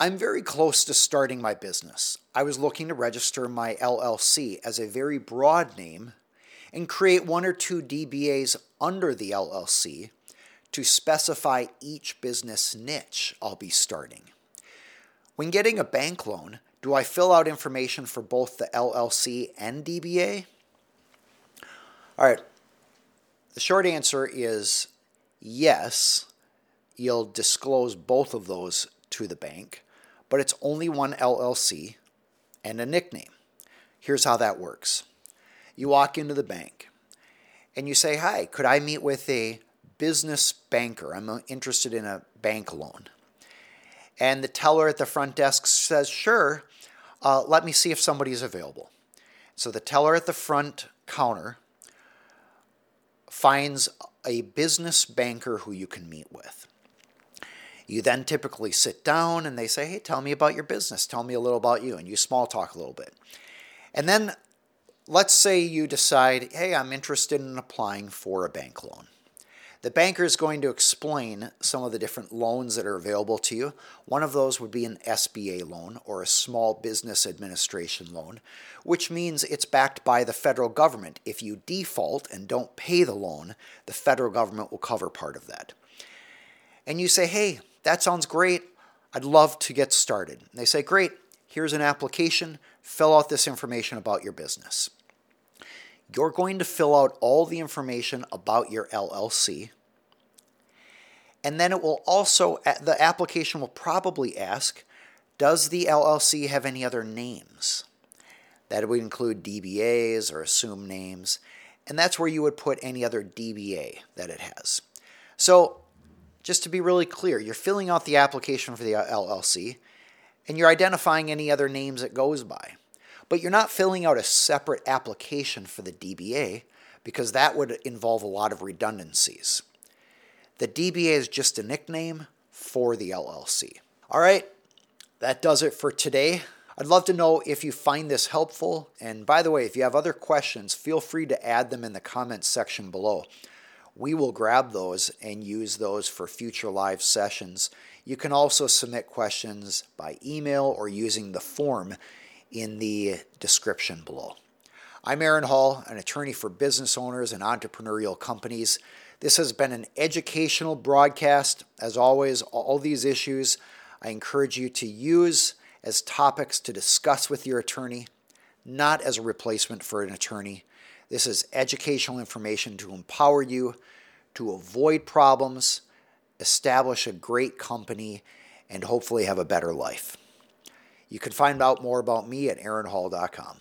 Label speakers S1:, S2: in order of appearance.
S1: I'm very close to starting my business. I was looking to register my LLC as a very broad name and create one or two DBAs under the LLC to specify each business niche I'll be starting. When getting a bank loan, do I fill out information for both the LLC and DBA? All right, the short answer is yes, you'll disclose both of those to the bank but it's only one LLC and a nickname. Here's how that works you walk into the bank and you say, Hi, could I meet with a business banker? I'm interested in a bank loan. And the teller at the front desk says, Sure, uh, let me see if somebody's available. So the teller at the front counter finds a business banker who you can meet with. You then typically sit down and they say, Hey, tell me about your business. Tell me a little about you. And you small talk a little bit. And then let's say you decide, Hey, I'm interested in applying for a bank loan. The banker is going to explain some of the different loans that are available to you. One of those would be an SBA loan or a Small Business Administration loan, which means it's backed by the federal government. If you default and don't pay the loan, the federal government will cover part of that. And you say, hey, that sounds great. I'd love to get started. And they say, Great, here's an application. Fill out this information about your business. You're going to fill out all the information about your LLC. And then it will also, the application will probably ask Does the LLC have any other names? That would include DBAs or assumed names. And that's where you would put any other DBA that it has. So just to be really clear, you're filling out the application for the LLC and you're identifying any other names it goes by. But you're not filling out a separate application for the DBA because that would involve a lot of redundancies. The DBA is just a nickname for the LLC. All right, that does it for today. I'd love to know if you find this helpful. And by the way, if you have other questions, feel free to add them in the comments section below we will grab those and use those for future live sessions. You can also submit questions by email or using the form in the description below. I'm Aaron Hall, an attorney for business owners and entrepreneurial companies. This has been an educational broadcast. As always, all these issues I encourage you to use as topics to discuss with your attorney, not as a replacement for an attorney. This is educational information to empower you to avoid problems, establish a great company, and hopefully have a better life. You can find out more about me at aaronhall.com.